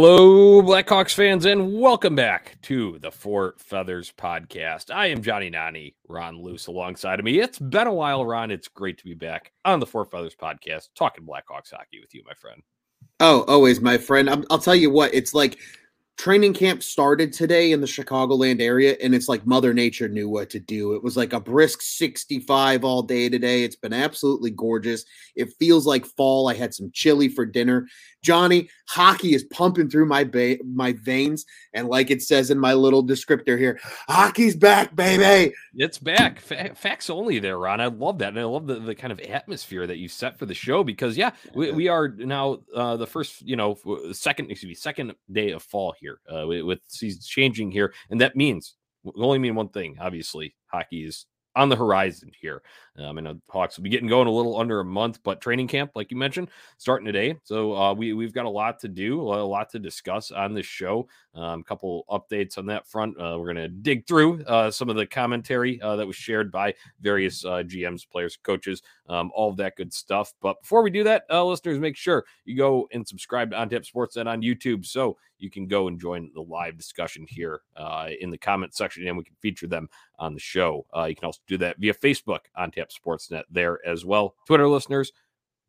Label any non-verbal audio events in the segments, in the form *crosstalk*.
Hello, Blackhawks fans, and welcome back to the Four Feathers podcast. I am Johnny Nani, Ron Luce alongside of me. It's been a while, Ron. It's great to be back on the Four Feathers podcast, talking Blackhawks hockey with you, my friend. Oh, always, my friend. i will tell you what, it's like training camp started today in the Chicagoland area, and it's like Mother Nature knew what to do. It was like a brisk 65 all day today. It's been absolutely gorgeous. It feels like fall. I had some chili for dinner. Johnny, hockey is pumping through my ba- my veins, and like it says in my little descriptor here, hockey's back, baby. It's back. Facts only there, Ron. I love that, and I love the, the kind of atmosphere that you set for the show because yeah, we, we are now uh, the first, you know, second excuse me, second day of fall here uh, with seasons changing here, and that means only mean one thing. Obviously, hockey is on the horizon here. Um, I know Hawks will be getting going a little under a month, but training camp, like you mentioned, starting today. So uh, we we've got a lot to do, a lot to discuss on this show. A um, couple updates on that front. Uh, we're to dig through uh, some of the commentary uh, that was shared by various uh, GMs, players, coaches, um, all of that good stuff. But before we do that, uh, listeners, make sure you go and subscribe to OnTap Sportsnet on YouTube so you can go and join the live discussion here in the comment section, and we can feature them on the show. you can also do that via Facebook on Tap Sportsnet there as well. Twitter listeners,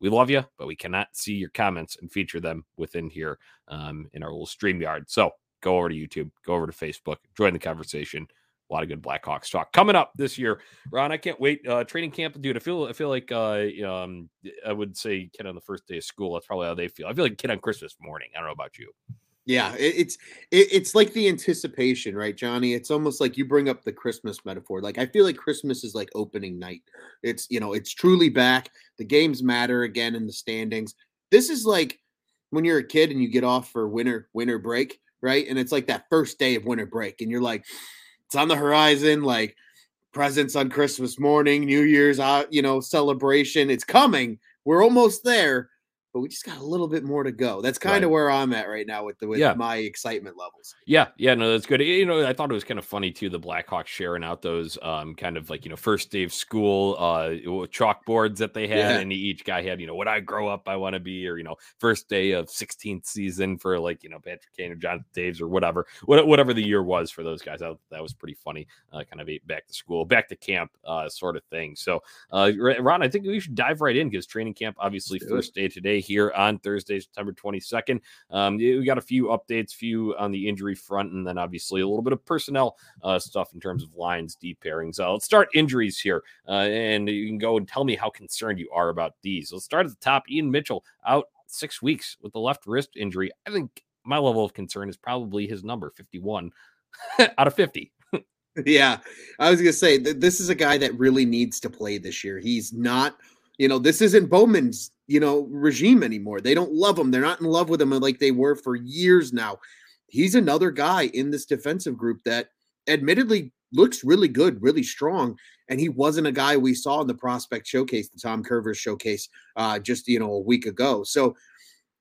we love you, but we cannot see your comments and feature them within here um, in our little StreamYard. So go over to YouTube, go over to Facebook, join the conversation. A lot of good Blackhawks talk coming up this year. Ron, I can't wait. Uh, training camp, dude. I feel I feel like uh, um, I would say kid on the first day of school. That's probably how they feel. I feel like kid on Christmas morning. I don't know about you. Yeah, it, it's it, it's like the anticipation, right, Johnny? It's almost like you bring up the Christmas metaphor. Like I feel like Christmas is like opening night. It's you know, it's truly back. The games matter again in the standings. This is like when you're a kid and you get off for winter winter break, right? And it's like that first day of winter break, and you're like, it's on the horizon, like presents on Christmas morning, New Year's, uh, you know, celebration. It's coming. We're almost there but we just got a little bit more to go. That's kind right. of where I'm at right now with the with yeah. my excitement levels. Yeah, yeah, no, that's good. You know, I thought it was kind of funny too. The Blackhawks sharing out those um, kind of like you know first day of school uh, chalkboards that they had, yeah. and each guy had you know what I grow up I want to be, or you know first day of 16th season for like you know Patrick Kane or John Toews or whatever, whatever the year was for those guys. That, that was pretty funny. Uh, kind of a back to school, back to camp uh, sort of thing. So, uh, Ron, I think we should dive right in because training camp obviously first day today here on Thursday, September 22nd. Um, we got a few updates, few on the injury front, and then obviously a little bit of personnel uh, stuff in terms of lines, deep pairings. Uh, let's start injuries here, uh, and you can go and tell me how concerned you are about these. Let's start at the top. Ian Mitchell out six weeks with the left wrist injury. I think my level of concern is probably his number 51 *laughs* out of 50. yeah, I was gonna say this is a guy that really needs to play this year. He's not you know, this isn't Bowman's, you know, regime anymore. They don't love him. They're not in love with him like they were for years now. He's another guy in this defensive group that admittedly looks really good, really strong. And he wasn't a guy we saw in the prospect showcase, the Tom Kurvers showcase, uh, just you know, a week ago. So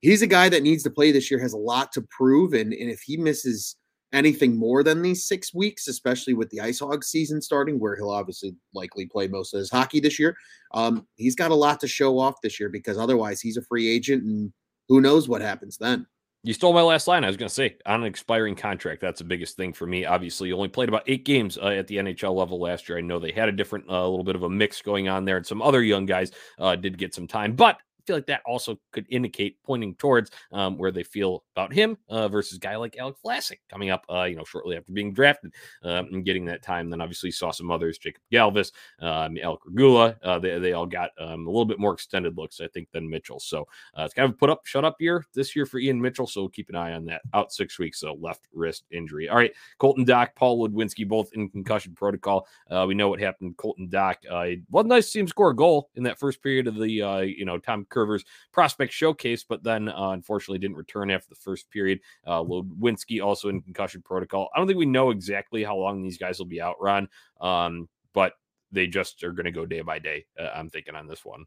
he's a guy that needs to play this year, has a lot to prove. And, and if he misses anything more than these six weeks, especially with the Ice Hog season starting, where he'll obviously likely play most of his hockey this year. Um, he's got a lot to show off this year because otherwise he's a free agent and who knows what happens then. You stole my last line. I was going to say on an expiring contract. That's the biggest thing for me. Obviously, you only played about eight games uh, at the NHL level last year. I know they had a different, a uh, little bit of a mix going on there, and some other young guys uh, did get some time. But feel like that also could indicate pointing towards um, where they feel about him uh, versus guy like Alec Vlasic coming up, uh, you know, shortly after being drafted um, and getting that time. Then obviously saw some others, Jakub Galvas, um, Alec Regula. Uh, they, they all got um, a little bit more extended looks, I think, than Mitchell. So uh, it's kind of put up, shut up year this year for Ian Mitchell. So we'll keep an eye on that. Out six weeks, so left wrist injury. All right, Colton Dach, Paul Ludwinski, both in concussion protocol. Uh, we know what happened. Colton Dach, uh, was nice to see him score a goal in that first period of the, uh, you know, Tom Kurvers prospect showcase, but then uh, unfortunately didn't return after the first period. Uh, Ludwinski also in concussion protocol. I don't think we know exactly how long these guys will be out, Ron, um, but they just are going to go day by day. Uh, I'm thinking on this one.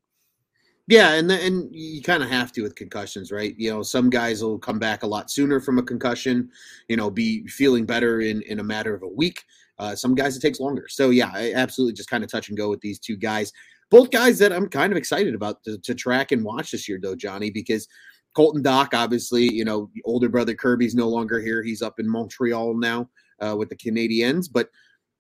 Yeah, and and you kind of have to with concussions, right? You know, some guys will come back a lot sooner from a concussion. You know, be feeling better in in a matter of a week. Uh, some guys it takes longer. So yeah, I absolutely just kind of touch and go with these two guys both guys that I'm kind of excited about to, to track and watch this year, though, Johnny, because Colton Dach, obviously, you know, older brother Kirby's no longer here. He's up in Montreal now uh, with the Canadiens, but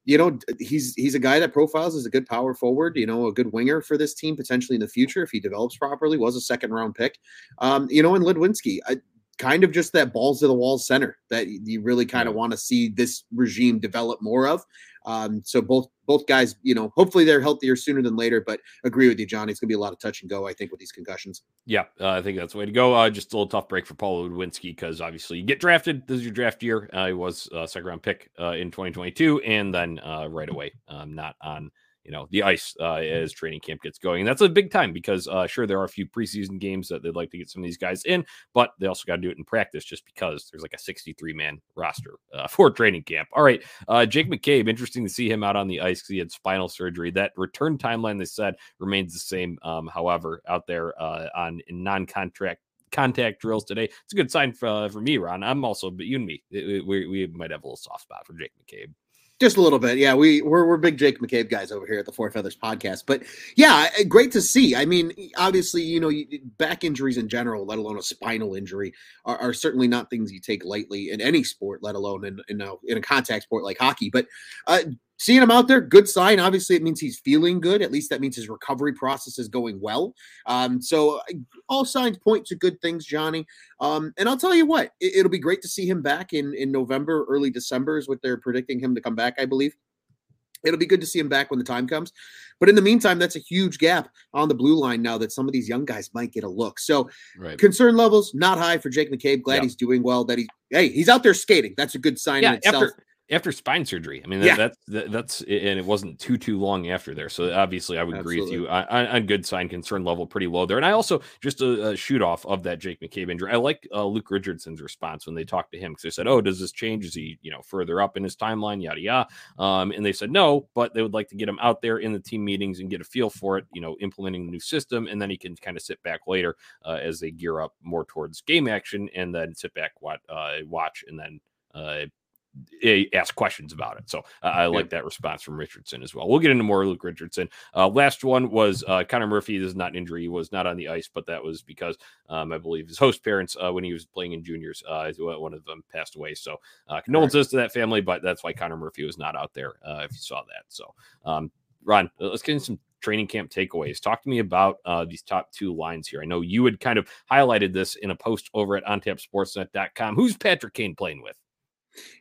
you know, he's he's a guy that profiles as a good power forward, you know, a good winger for this team potentially in the future if he develops properly. Was a second round pick, um, you know, and Ludwinski, I, kind of just that balls to the wall center that you really kind of want to see this regime develop more of. Um, so both both guys, you know, hopefully they're healthier sooner than later. But agree with you, Johnny. It's gonna be a lot of touch and go. I think with these concussions. Yeah, uh, I think that's the way to go. Uh, just a little tough break for Paul Ludwinski because obviously you get drafted. This is your draft year. Uh, he was a second round pick uh, in 2022, and then uh, right away, um, not on you know the ice uh, as training camp gets going. And that's a big time because uh, sure there are a few preseason games that they'd like to get some of these guys in, but they also got to do it in practice just because there's like a 63 man roster uh, *laughs* for training camp. All right, uh, Jake McCabe, interesting to see him out on the ice because he had spinal surgery. That return timeline they said remains the same. Um, however, out there uh, on non contract contact drills today. It's a good sign for, uh, for me, Ron. I'm also, but you and me, we, we might have a little soft spot for Jake McCabe. Just a little bit, yeah. We we're we're big Jake McCabe guys over here at the Four Feathers podcast, but yeah, great to see. I mean, obviously, you know, back injuries in general, let alone a spinal injury, are, are certainly not things you take lightly in any sport, let alone in in a, in a contact sport like hockey. But uh, seeing him out there, good sign. Obviously, it means he's feeling good. At least that means his recovery process is going well. Um, so all signs point to good things, Johnny. Um, and I'll tell you what, it, will be great to see him back in in November, early December is what they're predicting him to come back. I believe. It'll be good to see him back when the time comes. But in the meantime, that's a huge gap on the blue line now that some of these young guys might get a look. So right. concern levels not high for Jake McCabe. Glad he's doing well. That he hey, he's out there skating. That's a good sign yeah, in itself. After, after spine surgery. I mean, yeah. that's that, that's and it wasn't too too long after there. So obviously, I would Absolutely. agree with you on, on, good sign concern level pretty low there. And I also just a, a shoot off of that Jake McCabe injury. I like uh, Luke Richardson's response when they talked to him because they said, "Oh, does this change? Is he you know further up in his timeline? Yada yada." Um, and they said no, but they would like to get him out there in the team meetings and get a feel for it. You know, implementing the new system, and then he can kind of sit back later uh, as they gear up more towards game action, and then sit back, watch, uh, watch and then uh, ask questions about it. So uh, I like that response from Richardson as well. We'll get into more Luke Richardson. Uh, last one was uh, Connor Murphy. This is not an injury; he was not on the ice, but that was because um, I believe his host parents, uh, when he was playing in juniors, uh, one of them passed away. So uh, condolences right. to that family, but that's why Connor Murphy was not out there. if you saw that, so um, Ron, let's get into some training camp takeaways. Talk to me about uh, these top two lines here. I know you had kind of highlighted this in a post over at ontapsportsnet.com. Who's Patrick Kane playing with?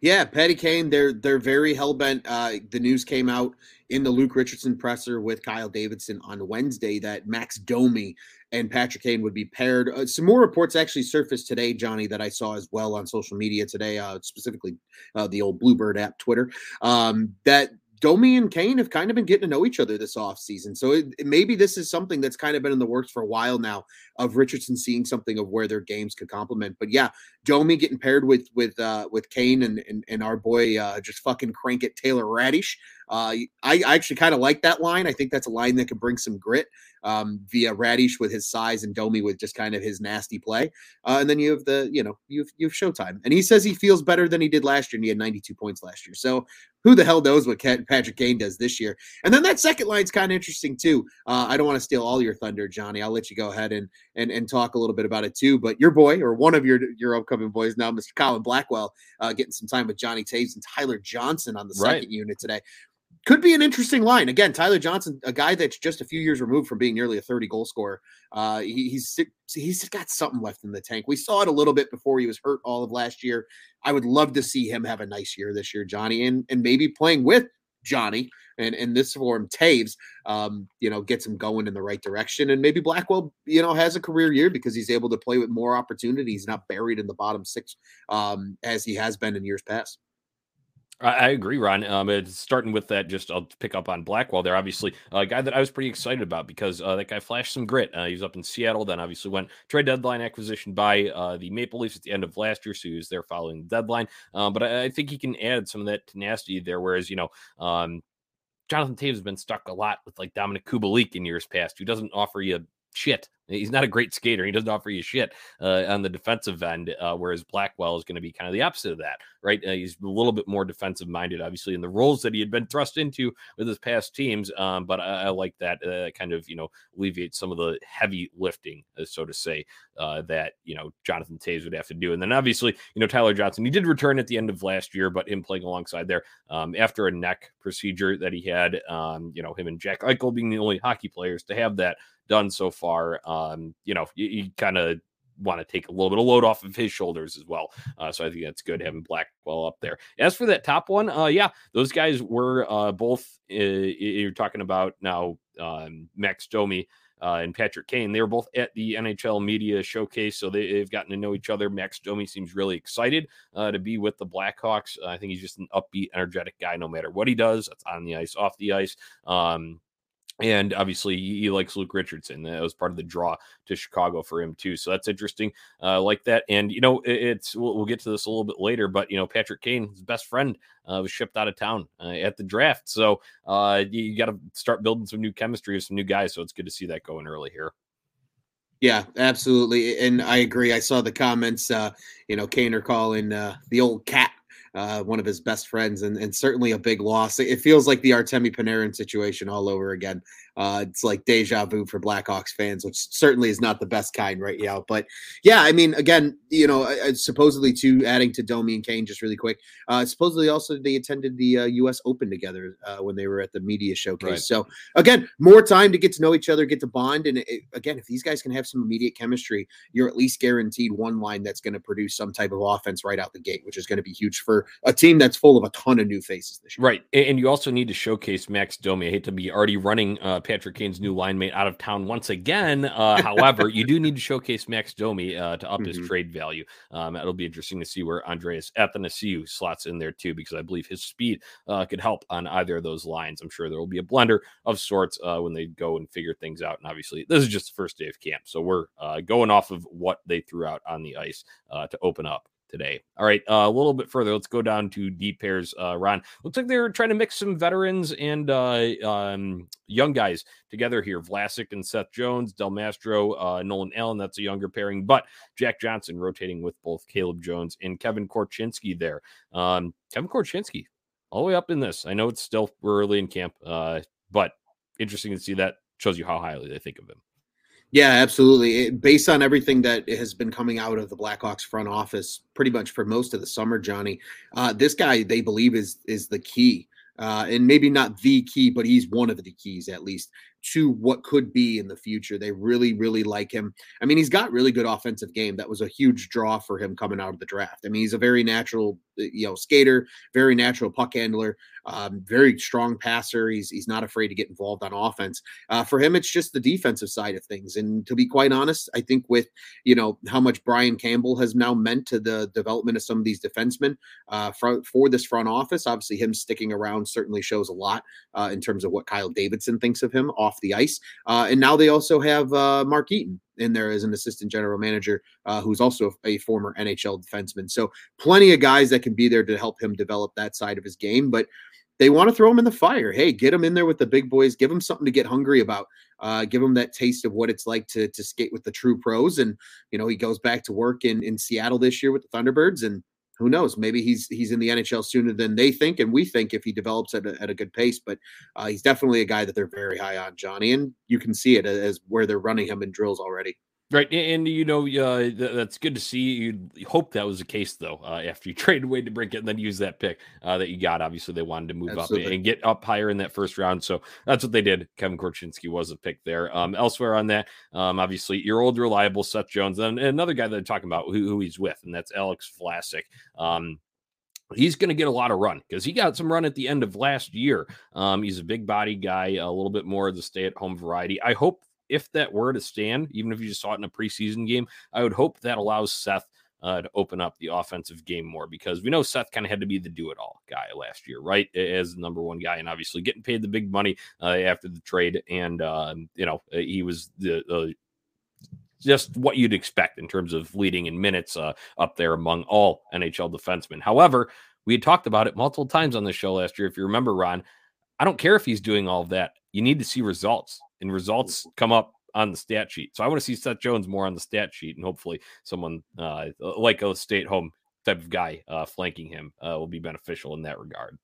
Yeah, Patty Kane, they're they're very hell bent. Uh, the news came out in the Luke Richardson presser with Kyle Davidson on Wednesday that Max Domi and Patrick Kane would be paired. Uh, some more reports actually surfaced today, Johnny, that I saw as well on social media today, uh, specifically uh, the old Bluebird app, Twitter, um, that Domi and Kane have kind of been getting to know each other this offseason. So it, maybe this is something that's kind of been in the works for a while now of Richardson seeing something of where their games could complement. But yeah, Domi getting paired with with uh with Kane and and, and our boy uh just fucking crank it Taylor Raddysh. Uh I, I actually kind of like that line. I think that's a line that could bring some grit um via Raddysh with his size and Domi with just kind of his nasty play. Uh and then you have the, you know, you've you've Showtime. And he says he feels better than he did last year and he had 92 points last year. So who the hell knows what Patrick Kane does this year? And then that second line's kind of interesting too. Uh, I don't want to steal all your thunder, Johnny. I'll let you go ahead and and and talk a little bit about it too. But your boy or one of your your upcoming boys now, Mr. Colin Blackwell, uh, getting some time with Johnny Toews and Tyler Johnson on the second right. unit today. Could be an interesting line. Again, Tyler Johnson, a guy that's just a few years removed from being nearly a 30 goal scorer. Uh, he, he's he's got something left in the tank. We saw it a little bit before he was hurt all of last year. I would love to see him have a nice year this year, Johnny, and and maybe playing with Johnny and in this form Toews, um, you know, gets him going in the right direction. And maybe Blackwell, you know, has a career year because he's able to play with more opportunities, not buried in the bottom six um, as he has been in years past. I agree, Ron. Um, it's starting with that. Just I'll pick up on Blackwell. There, obviously, a guy that I was pretty excited about because uh, that guy flashed some grit. Uh, he was up in Seattle, then obviously went trade deadline acquisition by uh, the Maple Leafs at the end of last year, so he was there following the deadline. Um, but I, I, think he can add some of that tenacity there. Whereas you know, um, Jonathan Toews has been stuck a lot with like Dominik Kubalik in years past, who doesn't offer you shit He's not a great skater. He doesn't offer you shit uh, on the defensive end, uh, whereas Blackwell is going to be kind of the opposite of that, right? Uh, he's a little bit more defensive minded, obviously, in the roles that he had been thrust into with his past teams. Um, but I, I, like that uh, kind of, you know, alleviates some of the heavy lifting, uh, so to say, uh, that, you know, Jonathan Toews would have to do. And then obviously, you know, Tyler Johnson, he did return at the end of last year, but him playing alongside there um, after a neck procedure that he had, um, you know, him and Jack Eichel being the only hockey players to have that done so far. Um, you know, you, you kind of want to take a little bit of load off of his shoulders as well. Uh, so I think that's good having Blackwell up there. As for that top one, uh, yeah, those guys were uh, both. Uh, you're talking about now um, Max Domi. Uh, and Patrick Kane, they were both at the NHL media showcase, so they, have gotten to know each other. Max Domi seems really excited uh, to be with the Blackhawks. I think he's just an upbeat, energetic guy, no matter what he does. That's on the ice, off the ice. Um, and obviously he likes Luke Richardson. That was part of the draw to Chicago for him too. So that's interesting, uh, like that. And you know, it's we'll, we'll, get to this a little bit later, but you know, Patrick Kane, his best friend, uh, was shipped out of town uh, at the draft. So uh, you, you got to start building some new chemistry with some new guys. So it's good to see that going early here. Yeah, absolutely, and I agree. I saw the comments. Uh, you know, Kaner calling uh, the old cat uh, one of his best friends, and, and certainly a big loss. It feels like the Artemi Panarin situation all over again. Uh, it's like deja vu for Blackhawks fans, which certainly is not the best kind right now. But yeah, I mean, again, you know, supposedly to adding to Domi and Kane just really quick. Uh, supposedly also they attended the uh, U.S. Open together uh, when they were at the media showcase. Right. So again, more time to get to know each other, get to bond, and it, again, if these guys can have some immediate chemistry, you're at least guaranteed one line that's going to produce some type of offense right out the gate, which is going to be huge for a team that's full of a ton of new faces this year. Right, and you also need to showcase Max Domi. I hate to be already running uh, Patrick Kane's new line mate out of town once again. Uh, *laughs* however, you do need to showcase Max Domi uh, to up mm-hmm. his trade value. Um, it'll be interesting to see where Andreas Athanasiou slots in there too, because I believe his speed uh, could help on either of those lines. I'm sure there will be a blender of sorts uh, when they go and figure things out. And obviously, this is just the first day of camp, so we're uh, going off of what they threw out on the ice uh, to open up today. All right, uh, a little bit further. Let's go down to deep pairs. Uh, Ron, looks like they're trying to mix some veterans and uh, um, young guys together here. Vlasic and Seth Jones, Del Mastro, uh, Nolan Allen. That's a younger pairing, but Jack Johnson rotating with both Caleb Jones and Kevin Korchinski there. Um, Kevin Korchinski, all the way up in this. I know it's still early in camp, uh, but interesting to see that. Shows you how highly they think of him. Yeah, absolutely. It, based on everything that has been coming out of the Blackhawks front office, pretty much for most of the summer, Johnny, uh, this guy they believe is is the key, uh, and maybe not the key, but he's one of the keys at least to what could be in the future. They really, really like him. I mean, he's got really good offensive game. That was a huge draw for him coming out of the draft. I mean, he's a very natural, uh, you know, skater, very natural puck handler, um, very strong passer. He's he's not afraid to get involved on offense. Uh, for him, it's just the defensive side of things. And to be quite honest, I think with you know how much Brian Campbell has now meant to the development of some of these defensemen uh, for for this front office, obviously him sticking around certainly shows a lot uh, in terms of what Kyle Davidson thinks of him off the ice. Uh, and now they also have uh, Mark Eaton in there as an assistant general manager, uh, who's also a former NHL defenseman. So plenty of guys that can be there to help him develop that side of his game. But they want to throw him in the fire. Hey, get him in there with the big boys. Give him something to get hungry about. Uh, give him that taste of what it's like to to skate with the true pros. And you know, he goes back to work in in Seattle this year with the Thunderbirds, and who knows? Maybe he's he's in the NHL sooner than they think and we think if he develops at a, at a good pace. But uh, he's definitely a guy that they're very high on, Johnny, and you can see it as where they're running him in drills already. Right, and, you know uh, that's good to see. You hope that was the case though. Uh, after you *laughs* traded away DeBrincat and then use that pick uh, that you got, obviously they wanted to move Absolutely. up and get up higher in that first round. So that's what they did. Kevin Korchinski was a pick there. Um, elsewhere on that, um, obviously your old reliable Seth Jones and another guy that they're talking about who, who he's with, and that's Alex Vlasic. Um, he's going to get a lot of run because he got some run at the end of last year. Um, he's a big body guy, a little bit more of the stay at home variety. I hope if that were to stand, even if you just saw it in a preseason game, I would hope that allows Seth uh, to open up the offensive game more because we know Seth kind of had to be the do it all guy last year, right? As the number one guy, and obviously getting paid the big money uh, after the trade. And, uh, you know, uh, he was the, just what you'd expect in terms of leading in minutes uh, up there among all NHL defensemen. However, we had talked about it multiple times on the show last year. If you remember, Ron, I don't care if he's doing all of that. You need to see results and results come up on the stat sheet. So I want to see Seth Jones more on the stat sheet, and hopefully someone uh, like a stay at home type of guy uh, flanking him uh, will be beneficial in that regard.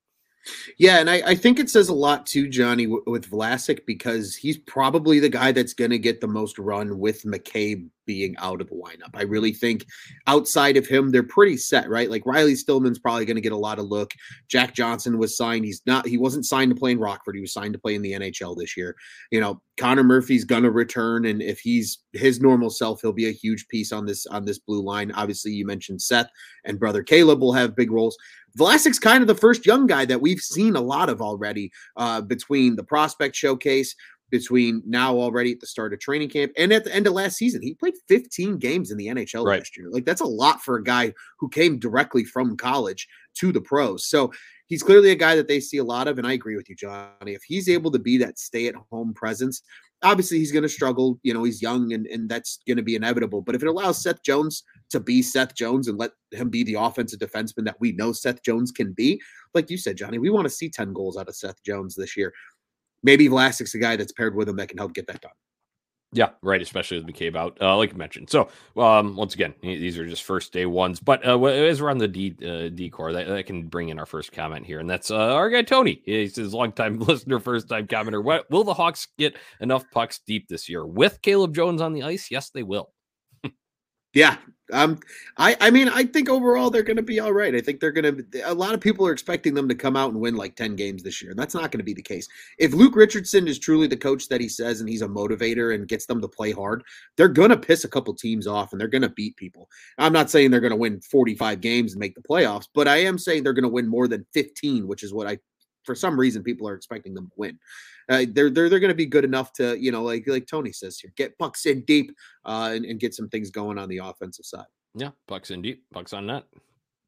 Yeah, and I, I, think it says a lot too, Johnny, w- with Vlasic because he's probably the guy that's going to get the most run with McCabe being out of the lineup. I really think outside of him, they're pretty set, right? Like Riley Stillman's probably going to get a lot of look. Jack Johnson was signed. He's not. He wasn't signed to play in Rockford. He was signed to play in the NHL this year. You know, Connor Murphy's going to return, and if he's his normal self, he'll be a huge piece on this on this blue line. Obviously, you mentioned Seth and brother Caleb will have big roles. Vlasic's kind of the first young guy that we've seen a lot of already uh, between the prospect showcase, between now already at the start of training camp and at the end of last season. He played 15 games in the NHL right. last year. Like that's a lot for a guy who came directly from college to the pros. So he's clearly a guy that they see a lot of. And I agree with you, Johnny. If he's able to be that stay at home presence, obviously he's going to struggle. You know, he's young and, and that's going to be inevitable. But if it allows Seth Jones to be Seth Jones and let him be the offensive defenseman that we know Seth Jones can be, like you said, Johnny, we want to see 10 goals out of Seth Jones this year. Maybe Vlasic's a guy that's paired with him that can help get that done. Yeah, right. Especially with McCabe out, uh, like you mentioned. So, um, once again, these are just first day ones. But uh, as we're on the D uh, decor, that, that can bring in our first comment here, and that's uh, our guy Tony. He says, "Long time *laughs* listener, first time commenter. What will the Hawks get enough pucks deep this year with Caleb Jones on the ice? Yes, they will. Yeah. Um, I, I mean, I think overall they're going to be all right. I think they're going to. A lot of people are expecting them to come out and win like ten games this year, and that's not going to be the case. If Luke Richardson is truly the coach that he says, and he's a motivator and gets them to play hard, they're going to piss a couple teams off and they're going to beat people. I'm not saying they're going to win 45 games and make the playoffs, but I am saying they're going to win more than 15, which is what I, for some reason, people are expecting them to win uh, they're they're they're going to be good enough to you know like like Tony says here, get pucks in deep uh, and, and get some things going on the offensive side. Yeah, pucks in deep, pucks on net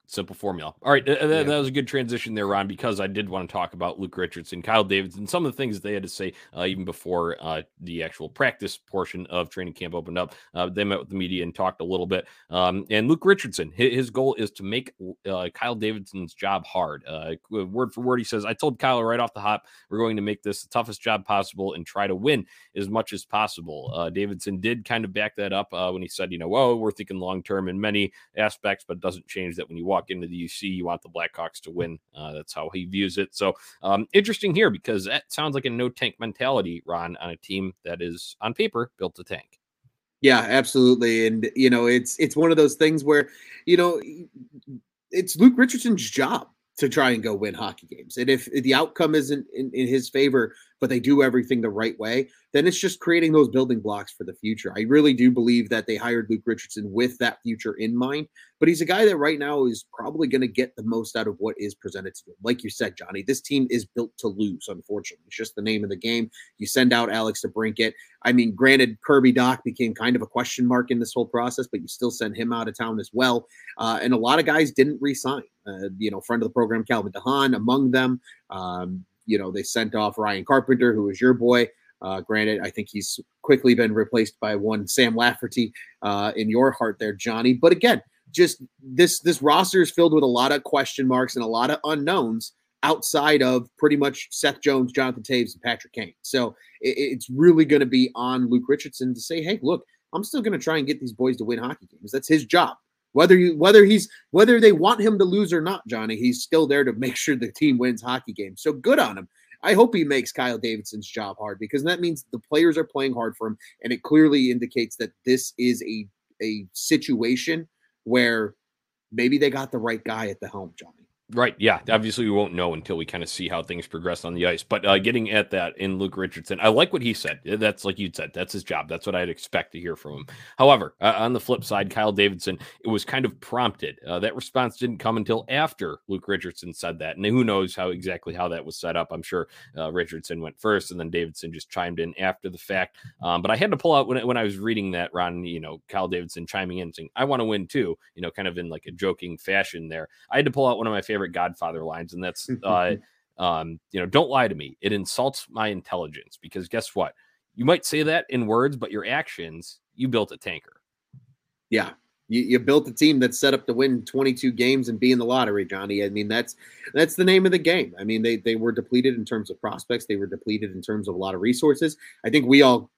simple formula. All right, that, yeah. that, was a good transition there, Ron, because I did want to talk about Luke Richardson, Kyle Davidson, some of the things they had to say uh, even before uh, the actual practice portion of training camp opened up. Uh, they met with the media and talked a little bit. Um, and Luke Richardson, his, his, goal is to make uh, Kyle Davidson's job hard. Uh, word for word, he says, "I told Kyle right off the hop, we're going to make this the toughest job possible and try to win as much as possible." Uh, Davidson did kind of back that up when he said, "You know, well, we're thinking long term in many aspects, but it doesn't change that when you walk into the UC, you want the Blackhawks to win. Uh, that's how he views it. So um, interesting here because that sounds like a no tank mentality, Ron, on a team that is on paper built to tank. Yeah, absolutely. And you know, it's it's one of those things where, you know, it's Luke Richardson's job to try and go win hockey games. And if the outcome isn't in, in, his favor, but they do everything the right way, then it's just creating those building blocks for the future. I really do believe that they hired Luke Richardson with that future in mind. But he's a guy that right now is probably going to get the most out of what is presented to him. Like you said, Johnny, this team is built to lose, unfortunately. It's just the name of the game. You send out Alex DeBrincat. I mean, granted, Kirby Dach became kind of a question mark in this whole process, but you still send him out of town as well. Uh, and a lot of guys didn't resign. Uh, you know, friend of the program, Calvin DeHaan, among them. Um, you know, they sent off Ryan Carpenter, who is your boy. Uh, granted, I think he's quickly been replaced by one Sam Lafferty uh, in your heart there, Johnny. But again, just this this roster is filled with a lot of question marks and a lot of unknowns outside of pretty much Seth Jones, Jonathan Toews, and Patrick Kane. So it, it's really going to be on Luke Richardson to say, "Hey, look, I'm still going to try and get these boys to win hockey games. That's his job. Whether you whether he's whether they want him to lose or not, Johnny, he's still there to make sure the team wins hockey games. So good on him. I hope he makes Kyle Davidson's job hard because that means the players are playing hard for him, and it clearly indicates that this is a a situation where maybe they got the right guy at the helm, Johnny. Right. Yeah. Obviously, we won't know until we kind of see how things progress on the ice. But uh, getting at that in Luke Richardson, I like what he said. That's like you said. That's his job. That's what I'd expect to hear from him. However, uh, on the flip side, Kyle Davidson, it was kind of prompted. Uh, that response didn't come until after Luke Richardson said that, and who knows how exactly how that was set up. I'm sure uh, Richardson went first, and then Davidson just chimed in after the fact. Um, but I had to pull out when when I was reading that, Ron. You know, Kyle Davidson chiming in saying, "I want to win too." You know, kind of in like a joking fashion there. I had to pull out one of my favorite favorite Godfather lines, and that's *laughs* uh, um, you know, don't lie to me. It insults my intelligence because guess what? You might say that in words, but your actions, you built a tanker. Yeah. You, you built a team that's set up to win 22 games and be in the lottery, Johnny. I mean, that's that's the name of the game. I mean, they they were depleted in terms of prospects. They were depleted in terms of a lot of resources. I think we all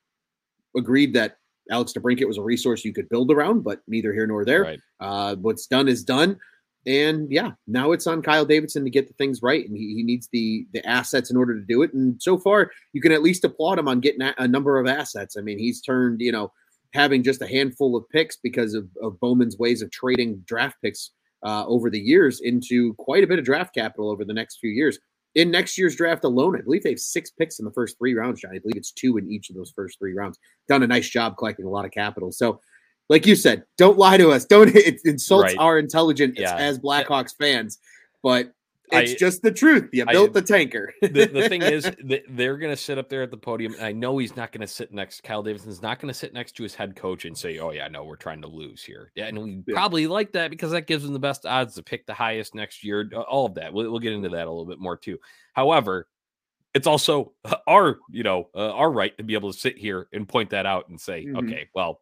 agreed that Alex DeBrincat was a resource you could build around, but neither here nor there. Right. Uh, what's done is done. And yeah, now it's on Kyle Davidson to get the things right, and he, he needs the the assets in order to do it. And so far, you can at least applaud him on getting a, a number of assets. I mean, he's turned you know having just a handful of picks because of, of Bowman's ways of trading draft picks uh, over the years into quite a bit of draft capital over the next few years. In next year's draft alone, I believe they have six picks in the first three rounds, John. I believe it's two in each of those first three rounds. Done a nice job collecting a lot of capital. So like you said, don't lie to us. Don't *laughs* it insults right. our intelligence yeah. as Blackhawks fans, but it's I, just the truth. You I, built the tanker. *laughs* the, the, thing is, *laughs* they're going to sit up there at the podium. And I know he's not going to sit next. Kyle Davidson's not going to sit next to his head coach and say, "Oh yeah, no, we're trying to lose here." Yeah, and we yeah. probably like that because that gives them the best odds to pick the highest next year. All of that. We'll, we'll get into that a little bit more too. However, it's also our, you know, uh, our right to be able to sit here and point that out and say, mm-hmm. "Okay, well,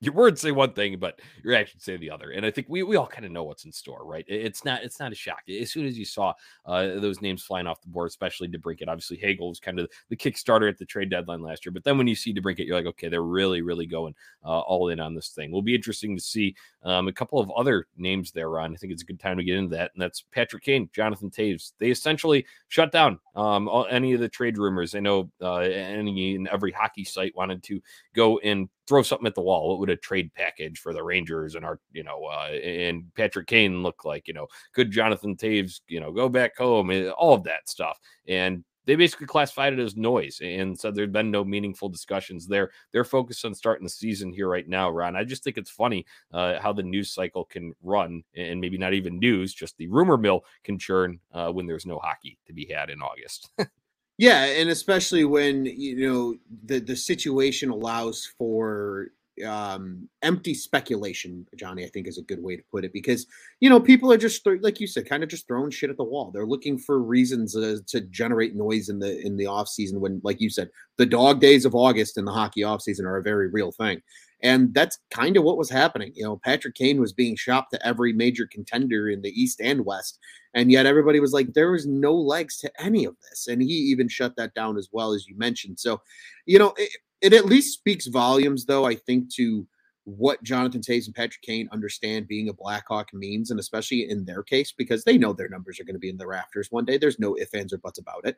your words say one thing, but your actions say the other. And I think we, we all kind of know what's in store, right? It's not it's not a shock. As soon as you saw uh, those names flying off the board, especially DeBrincat, obviously Hagel was kind of the kickstarter at the trade deadline last year. But then when you see DeBrincat, you're like, okay, they're really really going uh, all in on this thing. Will be interesting to see um, a couple of other names there, Ron. I think it's a good time to get into that, and that's Patrick Kane, Jonathan Toews. They essentially shut down um, all, any of the trade rumors. I know uh, any and every hockey site wanted to go and throw something at the wall. What would a trade package for the Rangers and our, you know, uh, and Patrick Kane look like? You know, could Jonathan Toews, you know, go back home? Eh, all of that stuff. And they basically classified it as noise and said there'd been no meaningful discussions there. They're focused on starting the season here right now, Ron. I just think it's funny uh, how the news cycle can run and maybe not even news, just the rumor mill can churn uh, when there's no hockey to be had in August. *laughs* Yeah, and especially when you know the the situation allows for um empty speculation johnny i think is a good way to put it because you know people are just like you said kind of just throwing shit at the wall. They're looking for reasons uh, to generate noise in the in the off season when like you said the dog days of august in the hockey off season are a very real thing and that's kind of what was happening. You know, Patrick Kane was being shopped to every major contender in the East and West. And yet everybody was like, there was no legs to any of this. And he even shut that down as well, as you mentioned. So, you know, it, it at least speaks volumes, though, I think, to what Jonathan Toews and Patrick Kane understand being a Blackhawk means, and especially in their case, because they know their numbers are going to be in the rafters one day. There's no ifs, ands, or buts about it.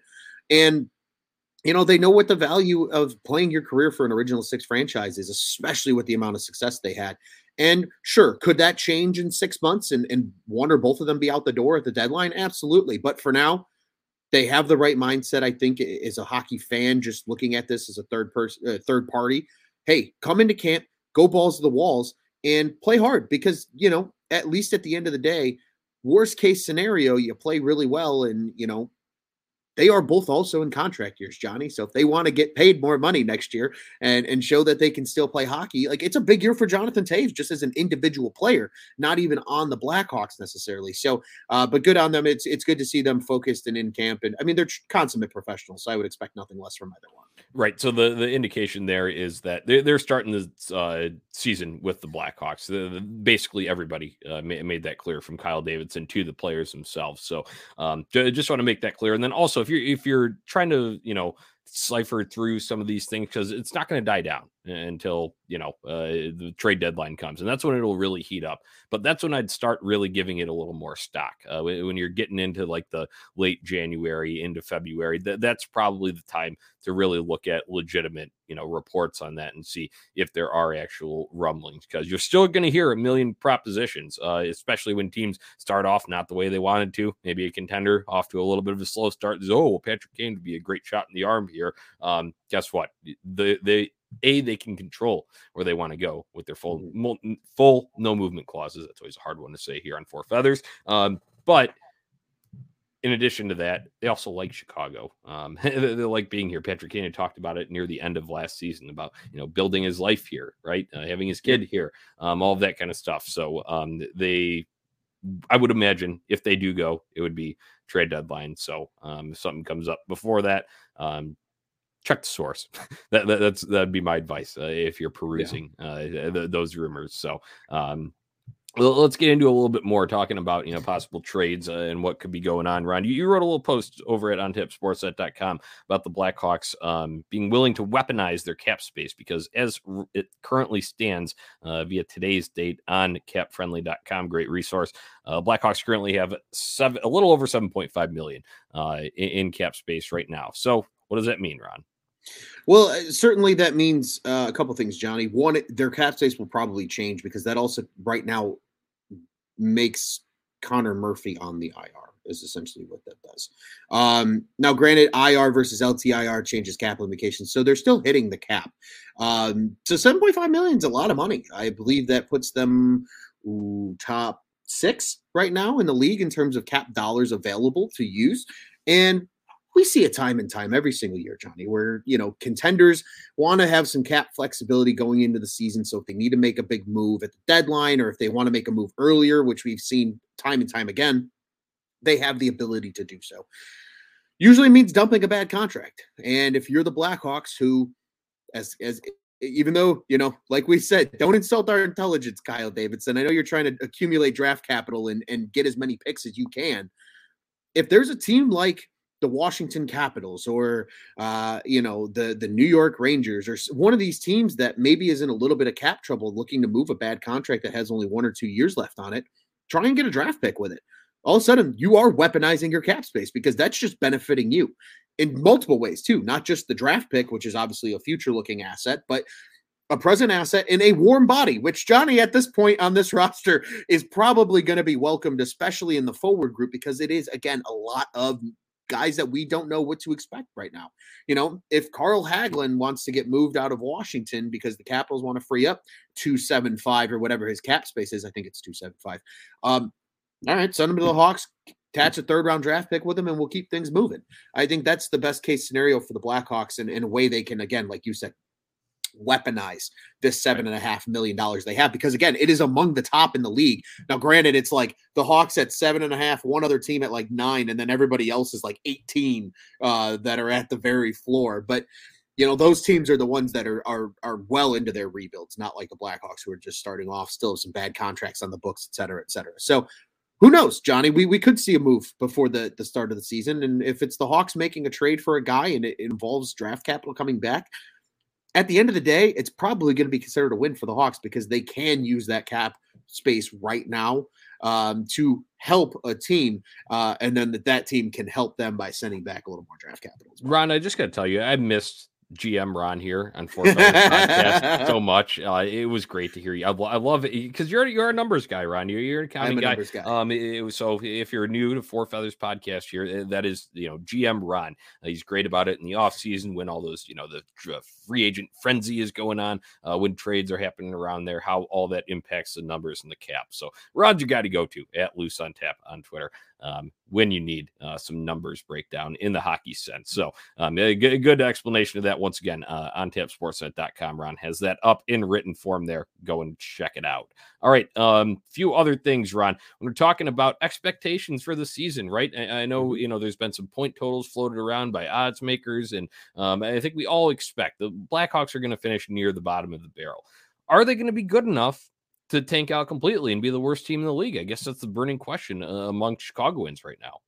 And you know, they know what the value of playing your career for an original six franchise is, especially with the amount of success they had. And sure, could that change in six months and, and one or both of them be out the door at the deadline? Absolutely. But for now, they have the right mindset. I think as a hockey fan, just looking at this as a third person, uh, third party. Hey, come into camp, go balls to the walls, and play hard because you know at least at the end of the day, worst case scenario, you play really well, and you know they are both also in contract years, Johnny. So if they want to get paid more money next year and and show that they can still play hockey, like it's a big year for Jonathan Toews just as an individual player, not even on the Blackhawks necessarily. So, uh, but good on them. It's it's good to see them focused and in camp. And I mean, they're consummate professionals, so I would expect nothing less from either one. Right. So the the indication there is that they're, they're starting this uh, season with the Blackhawks. The, the, basically, everybody uh, made that clear from Kyle Davidson to the players themselves. So um, just want to make that clear. And then also, if you're if you're trying to you know cipher through some of these things because it's not going to die down until you know uh, the trade deadline comes and that's when it'll really heat up but that's when i'd start really giving it a little more stock uh, when you're getting into like the late january into february th- that's probably the time to really look at legitimate you know reports on that and see if there are actual rumblings because you're still going to hear a million propositions uh, especially when teams start off not the way they wanted to maybe a contender off to a little bit of a slow start oh well, patrick kane would be a great shot in the arm here. Um, guess what? The the a they can control where they want to go with their full mm-hmm. full no movement clauses. That's always a hard one to say here on Four Feathers. Um, but in addition to that, they also like Chicago. Um, *laughs* they, they, like being here. Patrick Kane talked about it near the end of last season about you know building his life here, right? Uh, having his kid here, um, all of that kind of stuff. So um, they, I would imagine, if they do go, it would be trade deadline. So um, if something comes up before that, um, check the source. *laughs* that, that, that's that'd be my advice uh, if you're perusing yeah. uh, th- those rumors. So, um, let's get into a little bit more talking about you know possible trades uh, and what could be going on ron you, you, wrote a little post over at ontapsportsnet.com about the blackhawks um, being willing to weaponize their cap space because as it currently stands uh, via today's date on capfriendly.com great resource uh, blackhawks currently have seven a little over 7.5 million uh, in, in cap space right now so what does that mean ron well, uh, certainly that means uh, a couple things, Johnny. One, their cap space will probably change because that also right now makes Connor Murphy on the IR is essentially what that does. Um, now, granted, IR versus LTIR changes cap limitations, so they're still hitting the cap. Um, so 7.5 million is a lot of money. I believe that puts them ooh, top six right now in the league in terms of cap dollars available to use. And we see it time and time every single year, Johnny, where you know contenders want to have some cap flexibility going into the season. So if they need to make a big move at the deadline, or if they want to make a move earlier, which we've seen time and time again, they have the ability to do so. Usually means dumping a bad contract. And if you're the Blackhawks, who, as as even though you know, like we said, don't insult our intelligence, Kyle Davidson. I know you're trying to accumulate draft capital and and get as many picks as you can. If there's a team like the Washington Capitals or uh, you know the the New York Rangers or one of these teams that maybe is in a little bit of cap trouble, looking to move a bad contract that has only one or two years left on it, try and get a draft pick with it. All of a sudden, you are weaponizing your cap space because that's just benefiting you in multiple ways too, not just the draft pick, which is obviously a future looking asset, but a present asset in a warm body, which Johnny at this point on this *laughs* roster is probably going to be welcomed, especially in the forward group, because it is again a lot of guys that we don't know what to expect right now. You know, if Carl Hagelin wants to get moved out of Washington because the Capitals want to free up 275 or whatever his cap space is, I think it's 275. Um, all right, send him to the Hawks, attach a third round draft pick with him, and we'll keep things moving. I think that's the best case scenario for the Blackhawks, and in a way they can, again, like you said, weaponize this seven and a half million dollars they have because again it is among the top in the league now granted it's like the hawks at seven and a half one other team at like nine and then everybody else is like 18 uh that are at the very floor but you know those teams are the ones that are are are well into their rebuilds not like the blackhawks who are just starting off still have some bad contracts on the books et cetera et cetera so who knows, Johnny? We we could see a move before the, the start of the season. And if it's the Hawks making a trade for a guy and it involves draft capital coming back, at the end of the day, it's probably going to be considered a win for the Hawks because they can use that cap space right now um, to help a team, uh, and then that that team can help them by sending back a little more draft capital. Well. Ron, I just got to tell you, I missed GM Ron here on podcast so *laughs* much. Uh, it was great to hear you. I, I love it because you're you're a numbers guy, Ron. You're you're an accounting guy. guy. Um, it, it, so if you're new to Four Feathers podcast here, eh, that is you know GM Ron. Uh, he's great about it in the off season when all those you know the free agent frenzy is going on, uh, when trades are happening around there, how all that impacts the numbers and the cap. So Ron, you got to go to at Luce on Tap on Twitter um, when you need uh, some numbers breakdown in the hockey sense. So, um, a good, good explanation of that once again uh, on tapsportsnet.com. Ron has that up in written form there. Go and check it out. All right. Um, few other things, Ron. When we're talking about expectations for the season, right? I, I know mm-hmm. you know there's been some point totals floated around by odds makers, and um, I think we all expect the Blackhawks are going to finish near the bottom of the barrel. Are they going to be good enough to tank out completely and be the worst team in the league? I guess that's the burning question uh, among Chicagoans right now.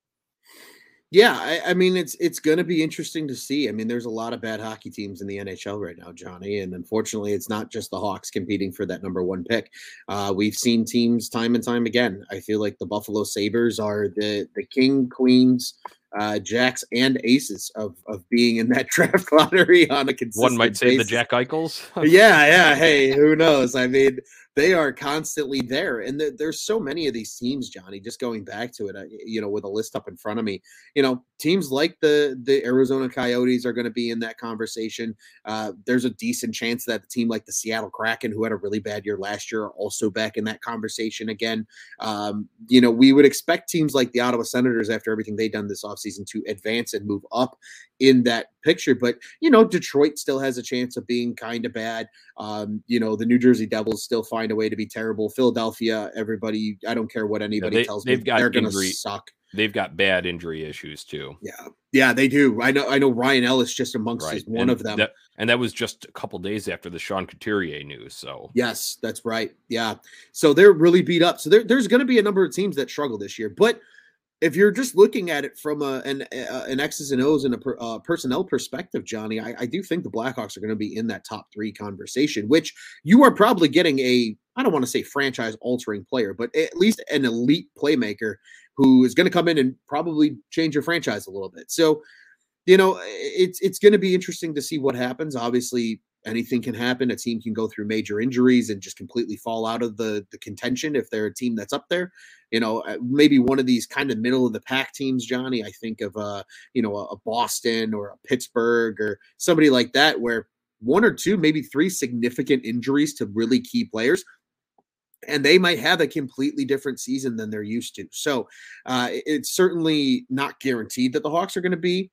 Yeah, I, I, mean it's it's going to be interesting to see. I mean, there's a lot of bad hockey teams in the NHL right now, Johnny, and unfortunately, it's not just the Hawks competing for that number one pick. Uh, we've seen teams time and time again. I feel like the Buffalo Sabres are the the king, queens, uh, jacks, and aces of of being in that *laughs* draft lottery on a consistent. One might say basis. the Jack Eichels. yeah, yeah. Hey, who knows? I mean, they are constantly there. And there's so many of these teams, Johnny, just going back to it, uh, you know, with a list up in front of me, you know, teams like the, the Arizona Coyotes are going to be in that conversation. Uh, there's a decent chance that the team like the Seattle Kraken, who had a really bad year last year, are also back in that conversation again. Um, you know, we would expect teams like the Ottawa Senators, after everything they've done this offseason, to advance and move up in that picture. But, you know, Detroit still has a chance of being kind of bad. Um, you know, the New Jersey Devils still find a way to be terrible. Philadelphia, everybody, I don't care what anybody they, tells me, they're going to suck. they've got bad injury issues too. Yeah, yeah, they do. I know. I know. Ryan Ellis just amongst right. one and of them, that, and that was just a couple days after the Sean Couturier news. So yes, that's right. Yeah, so they're really beat up. So there, there's going to be a number of teams that struggle this year, but if you're just looking at it from a, an a, an X's and O's and a per, uh, personnel perspective, Johnny, I, I, do think the Blackhawks are going to be in that top three conversation, which you are probably getting a I don't want to say franchise altering player, but at least an elite playmaker who is going to come in and probably change your franchise a little bit. So, you know, it's it's going to be interesting to see what happens. Obviously, anything can happen. A team can go through major injuries and just completely fall out of the the contention if they're a team that's up there. You know, uh, maybe one of these kind of middle of the pack teams, Johnny. I think of uh, you know, a Boston or a Pittsburgh or somebody like that where one or two, maybe three significant injuries to really key players and they might have a completely different season than they're used to. So uh, it's certainly not guaranteed that the Hawks are going to be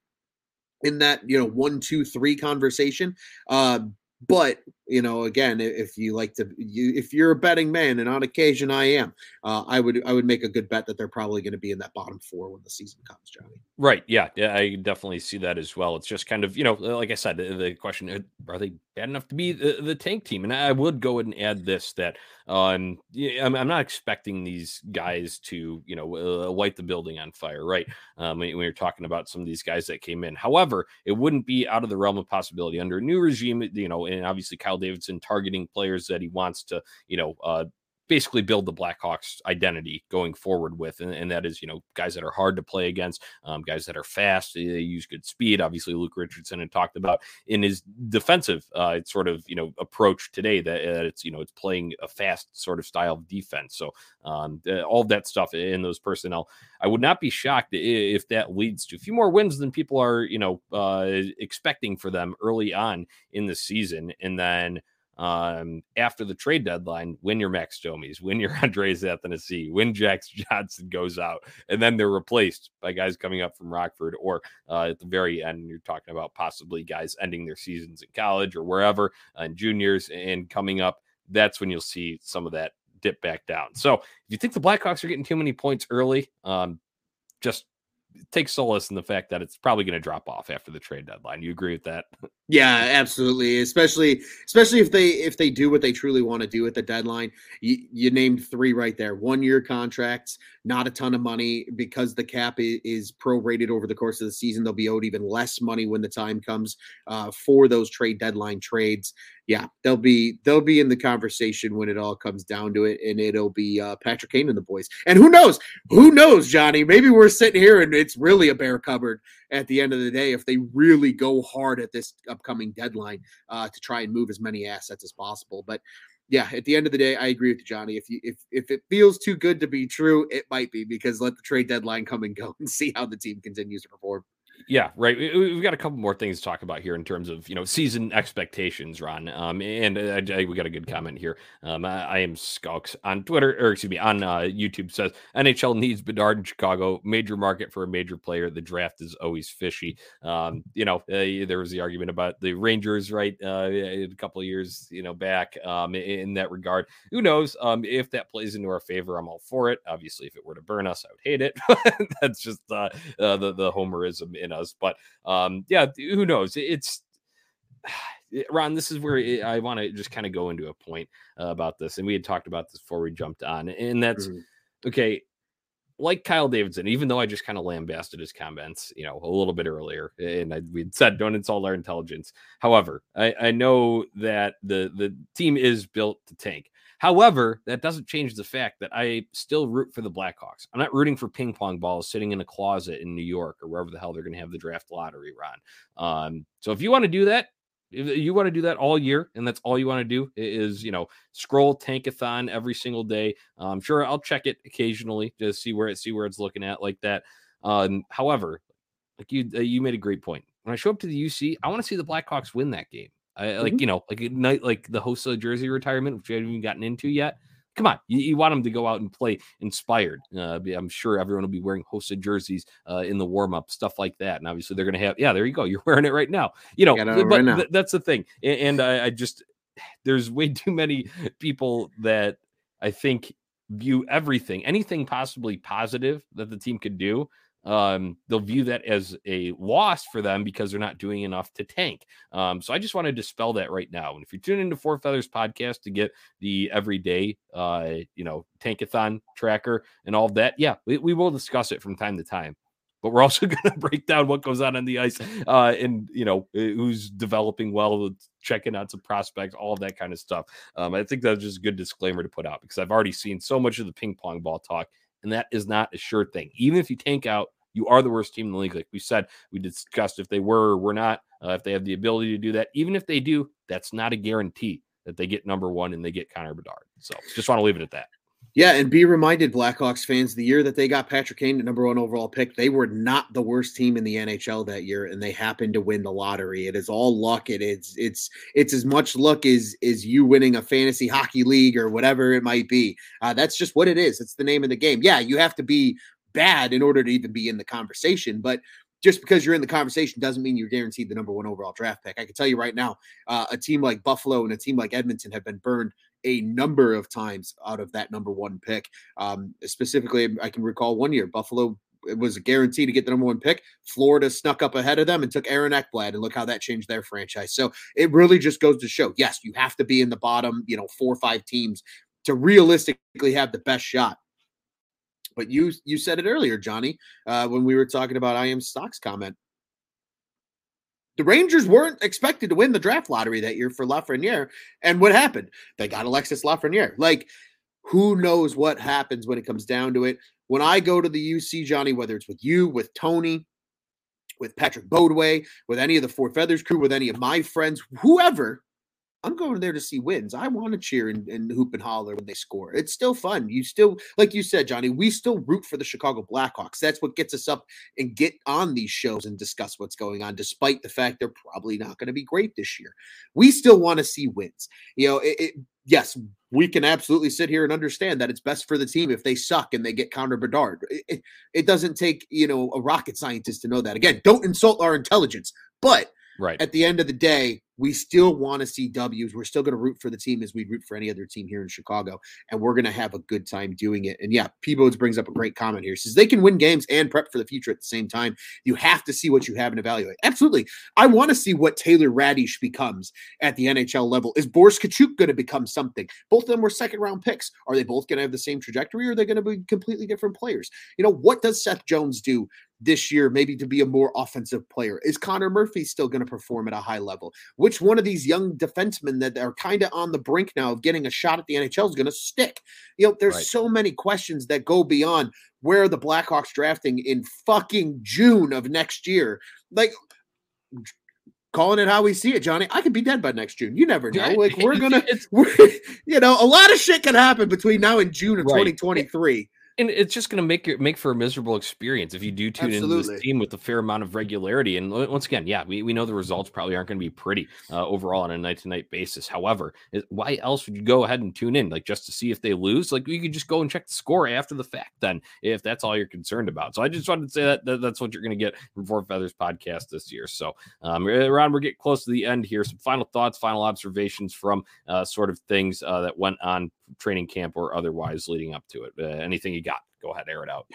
in that you know one, two, three conversation. Uh, but you know, again, if you like to, you if you're a betting man, and on occasion I am, uh, I would I would make a good bet that they're probably going to be in that bottom four when the season comes, Johnny. Right? Yeah, yeah, I definitely see that as well. It's just kind of you know, like I said, the, the question are they bad enough to be the, the tank team? And I would go and add this that um, I'm, I'm not expecting these guys to you know uh, light the building on fire, right? Um, when, when you're talking about some of these guys that came in, however, it wouldn't be out of the realm of possibility under a new regime, you know, and obviously Kyle Davidson targeting players that he wants to, you know, uh, basically build the Blackhawks identity going forward with, and, and, that is you know guys that are hard to play against, um, guys that are fast, they, use good speed. Obviously, Luke Richardson had talked about in his defensive uh, sort of you know approach today that, that, it's you know it's playing a fast sort of style of defense. So um, all that stuff in those personnel, I would not be shocked if that leads to a few more wins than people are you know uh, expecting for them early on in the season, and then um, after the trade deadline, win your Max Domis, win your *laughs* Andreas Athanasiou, win Jax *laughs* Johnson goes out, and then they're replaced by guys coming up from Rockford, or uh, at the very end, you're talking about possibly guys ending their seasons in college or wherever, and juniors and coming up. That's when you'll see some of that dip back down. So if you think the Blackhawks are getting too many points early, um, just take solace in the fact that it's probably going to drop off after the trade deadline. You agree with that? Yeah, absolutely. Especially, especially if they if they do what they truly want to do at the deadline. You, you named three right there. One year contracts, not a ton of money because the cap is, is prorated over the course of the season. They'll be owed even less money when the time comes uh, for those trade deadline trades yeah, they'll be they'll be in the conversation when it all comes down to it, and it'll be uh, Patrick Kane and the boys. And who knows? Who knows, Johnny? Maybe we're sitting here and it's really a bare cupboard at the end of the day if they really go hard at this upcoming deadline uh, to try and move as many assets as possible. But yeah, at the end of the day, I agree with you, Johnny. If you if if it feels too good to be true, it might be because let the trade deadline come and go *laughs* and see how the team continues to perform. Yeah, right. We've got a couple more things to talk about here in terms of you know season expectations, Ron. Um, and uh, we got a good comment here. Um, I, I, am Skulks on Twitter, or excuse me, on uh, YouTube says NHL needs Bedard in Chicago, major market for a major player. The draft is always fishy. Um, you know, uh, there was the argument about the Rangers, right, uh, a couple of years, you know, back. Um, in, in that regard, who knows? Um, if that plays into our favor, I'm all for it. Obviously, if it were to burn us, I would hate it. *laughs* That's just uh, uh, the the homerism in us. But um, yeah, who knows? It's *sighs* Ron, this is where I want to just kind of go into a point uh, about this. And we had talked about this before we jumped on. And that's mm-hmm. okay. Like Kyle Davidson, even though I just kind of lambasted his comments, you know, a little bit earlier, and I, we said don't insult our intelligence. However, I, I know that the the team is built to tank. However, that doesn't change the fact that I still root for the Blackhawks. I'm not rooting for ping pong balls sitting in a closet in New York or wherever the hell they're going to have the draft lottery run. Um, so if you want to do that, if you want to do that all year and that's all you want to do is you know scroll tankathon every single day i'm sure i'll check it occasionally to see where it see where it's looking at like that um however like you uh, you made a great point when i show up to the uc i want to see the blackhawks win that game I, like mm-hmm. you know, like night like the host of jersey retirement, which we haven't even gotten into yet. Come on, you, you want them to go out and play inspired. Uh, I'm sure everyone will be wearing hosted jerseys uh, in the warm up, stuff like that. And obviously, they're going to have. Yeah, there you go. *laughs* You're wearing it right now. You know, but right. Th- that's the thing. And, and I, I just *sighs* there's way too many people that I think view everything, anything possibly positive that the team could do um, they'll view that as a loss for them because they're not doing enough to tank. Um, so I just want to dispel that right now. And if you're tuning into Four Feathers podcast to get the everyday, uh, you know, tankathon tracker and all of that, yeah, we, we will discuss it from time to time. But we're also *laughs* going to break down what goes on on the ice uh, and, you know, who's developing well, checking out some prospects, all of that kind of stuff. Um, I think that's just a good disclaimer to put out because I've already seen so much of the ping pong ball talk and that is not a sure thing. Even if you tank out you are the worst team in the league. Like we said, we discussed if they were or were not, uh, if they have the ability to do that. Even if they do, that's not a guarantee that they get number one and they get Connor Bedard. So just want to leave it at that. Yeah, and be reminded, Blackhawks fans, the year that they got Patrick Kane, the number one overall pick, they were not the worst team in the NHL that year, and they happened to win the lottery. It is all luck. It is it's it's as much luck as is you winning a fantasy hockey league or whatever it might be. Uh, that's just what it is. It's the name of the game. Yeah, you have to be bad in order to even be in the conversation. But just because you're in the conversation doesn't mean you're guaranteed the number one overall draft pick. I can tell you right now, uh, a team like Buffalo and a team like Edmonton have been burned a number of times out of that number one pick. Um, specifically, I can recall one year Buffalo was a guarantee to get the number one pick. Florida snuck up ahead of them and took Aaron Ekblad, and look how that changed their franchise. So it really just goes to show, yes, you have to be in the bottom, you know, four or five teams to realistically have the best shot. But you you said it earlier, Johnny, uh, when we were talking about I am stocks comment. The Rangers weren't expected to win the draft lottery that year for Lafreniere, and what happened? They got Alexis Lafreniere. Like, who knows what happens when it comes down to it? When I go to the UC, Johnny, whether it's with you, with Tony, with Patrick Bodway, with any of the Four Feathers crew, with any of my friends, whoever, I'm going there to see wins. I want to cheer and, and, hoop and holler when they score. It's still fun. You still, like you said, Johnny, we still root for the Chicago Blackhawks. That's what gets us up and get on these shows and discuss what's going on, despite the fact they're probably not going to be great this year. We still want to see wins. You know, it, it, yes, we can absolutely sit here and understand that it's best for the team if they suck and they get Connor Bedard. It, it doesn't take, you know, a rocket scientist to know that. Again, don't insult our intelligence, but right at the end of the day, we still want to see W's. We're still going to root for the team as we root for any other team here in Chicago, and we're going to have a good time doing it. And yeah, Peebles brings up a great comment here. He says they can win games and prep for the future at the same time. You have to see what you have and evaluate. Absolutely, I want to see what Taylor Raddysh becomes at the NHL level. Is Boris Katchouk going to become something? Both of them were second round picks. Are they both going to have the same trajectory, or are they going to be completely different players? You know, what does Seth Jones do this year, maybe to be a more offensive player? Is Connor Murphy still going to perform at a high level? Which one of these young defensemen that are kind of on the brink now of getting a shot at the NHL is going to stick? You know, there's right. so many questions that go beyond where the Blackhawks drafting in fucking June of next year. Like, calling it how we see it, Johnny. I could be dead by next June. You never know. *laughs* Like we're gonna, *laughs* we're, you know, a lot of shit can happen between now and June of right. 2023 and it's just going to make it make for a miserable experience if you do tune Absolutely. into this team with a fair amount of regularity. And once again, yeah, we, we know the results probably aren't going to be pretty uh, overall on a night to night basis. However, why else would you go ahead and tune in like just to see if they lose? Like you could just go and check the score after the fact. Then, if that's all you're concerned about, so I just wanted to say that, that that's what you're going to get from Four Feathers podcast this year. So, um, Ron, we're getting close to the end here. Some final thoughts, final observations from uh, sort of things uh, that went on training camp or otherwise leading up to it. Uh, anything you got? Go ahead, air it out.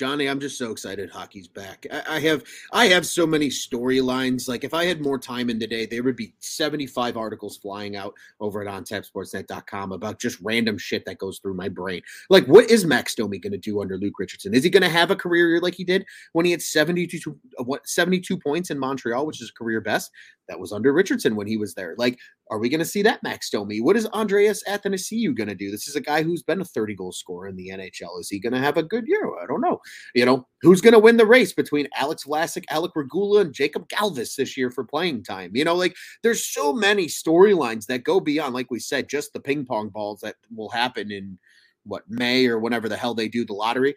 Johnny, I'm just so excited hockey's back. I, I have I have so many storylines. Like if I had more time in the day, there would be 75 articles flying out over at ontapsportsnet.com about just random shit that goes through my brain. Like what is Max Domi going to do under Luke Richardson? Is he going to have a career like he did when he had 72 uh, what 72 points in Montreal, which is career best? That was under Richardson when he was there. Like are we going to see that Max Domi? What is Andreas Athanasiou going to do? This is a guy who's been a 30 goal scorer in the NHL. Is he going to have a good year? I don't know. You know, who's going to win the race between Alex Vlasic, Alec Regula, and Jakub Galvas this year for playing time? You know, like there's so many storylines that go beyond, like we said, just the ping pong balls that will happen in what May or whenever the hell they do the lottery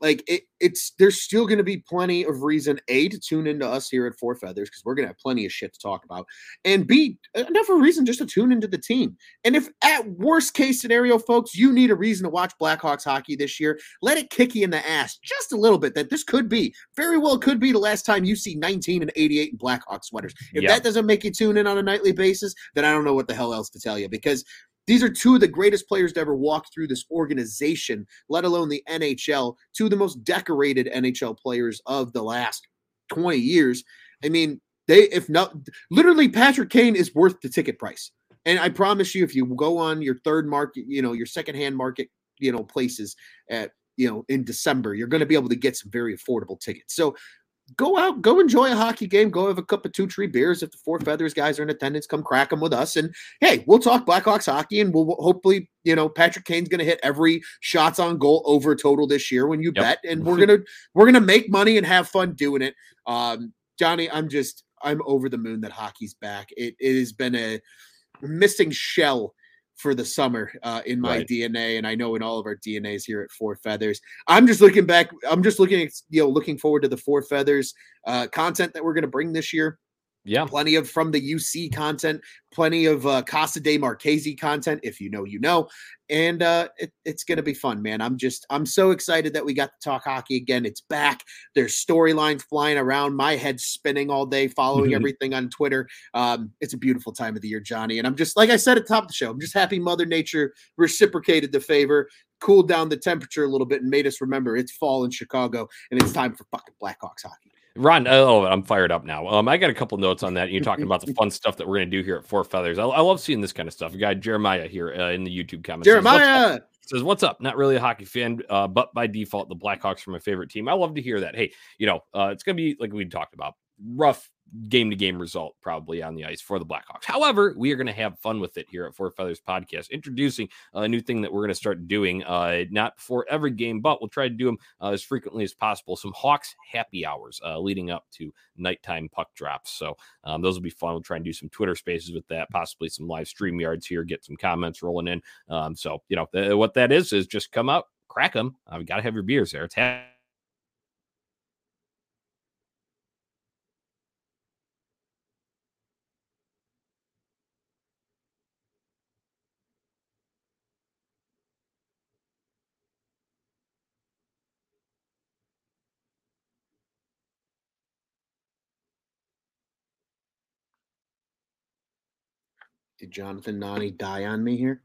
like it, it's there's still going to be plenty of reason a to tune into us here at Four Feathers because we're going to have plenty of shit to talk about, and b enough of a reason just to tune into the team. And if at worst case scenario, folks, you need a reason to watch Blackhawks hockey this year, let it kick you in the ass just a little bit. That this could be very well could be the last time you see 19 and 88 in Blackhawk sweaters. If that doesn't make you tune in on a nightly basis, then I don't know what the hell else to tell you because These are two of the greatest players to ever walk through this organization, let alone the NHL. Two of the most decorated NHL players of the last 20 years. I mean, they, if not, literally, Patrick Kane is worth the ticket price. And I promise you, if you go on your third market, you know, your secondhand market, you know, places at, you know, in December, you're going to be able to get some very affordable tickets. So go out, go enjoy a hockey game, go have a cup of two tree beers. If the Four Feathers guys are in attendance, come crack them with us. And hey, we'll talk Blackhawks hockey, and we'll hopefully, you know, Patrick Kane's going to hit every shots on goal over total this year when you yep. bet, and we're *laughs* gonna we're gonna make money and have fun doing it. Um, Johnny, I'm just I'm over the moon that hockey's back. It it has been a missing shell for the summer uh, in my right. DNA, and I know in all of our DNAs here at Four Feathers. I'm just looking back. I'm just looking at you know looking forward to the Four Feathers uh, content that we're going to bring this year. Yeah, plenty of from the UC content, plenty of uh, Casa de Marchese content. If you know, you know, and uh, it, it's going to be fun, man. I'm just I'm so excited that we got to talk hockey again. It's back. There's storylines flying around. My head spinning all day, following everything on Twitter. Um, it's a beautiful time of the year, Johnny. And I'm just like I said at the top of the show. I'm just happy Mother Nature reciprocated the favor, cooled down the temperature a little bit, and made us remember it's fall in Chicago and it's time for fucking Blackhawks hockey. Ron, oh, I'm fired up now. Um, I got a couple notes on that. You're talking about the *laughs* fun stuff that we're going to do here at Four Feathers. I, I, love seeing this kind of stuff. A guy Jeremiah here uh, in the YouTube comments. Jeremiah says, says, "What's up? Not really a hockey fan, uh, but by default, the Blackhawks are my favorite team. I love to hear that. Hey, you know, uh, it's going to be like we talked about, rough game to game result probably on the ice for the Blackhawks. However, we are going to have fun with it here at Four Feathers Podcast, introducing a new thing that we're going to start doing, uh, not for every game, but we'll try to do them uh, as frequently as possible. Some Hawks happy hours uh, leading up to nighttime puck drops. So um, those will be fun. We'll try and do some Twitter spaces with that, possibly some live stream yards here, get some comments rolling in. Um, so, you know, th- what that is, is just come out, crack them. Uh, we got to have your beers there. It's Did Jonathan Nani die on me here?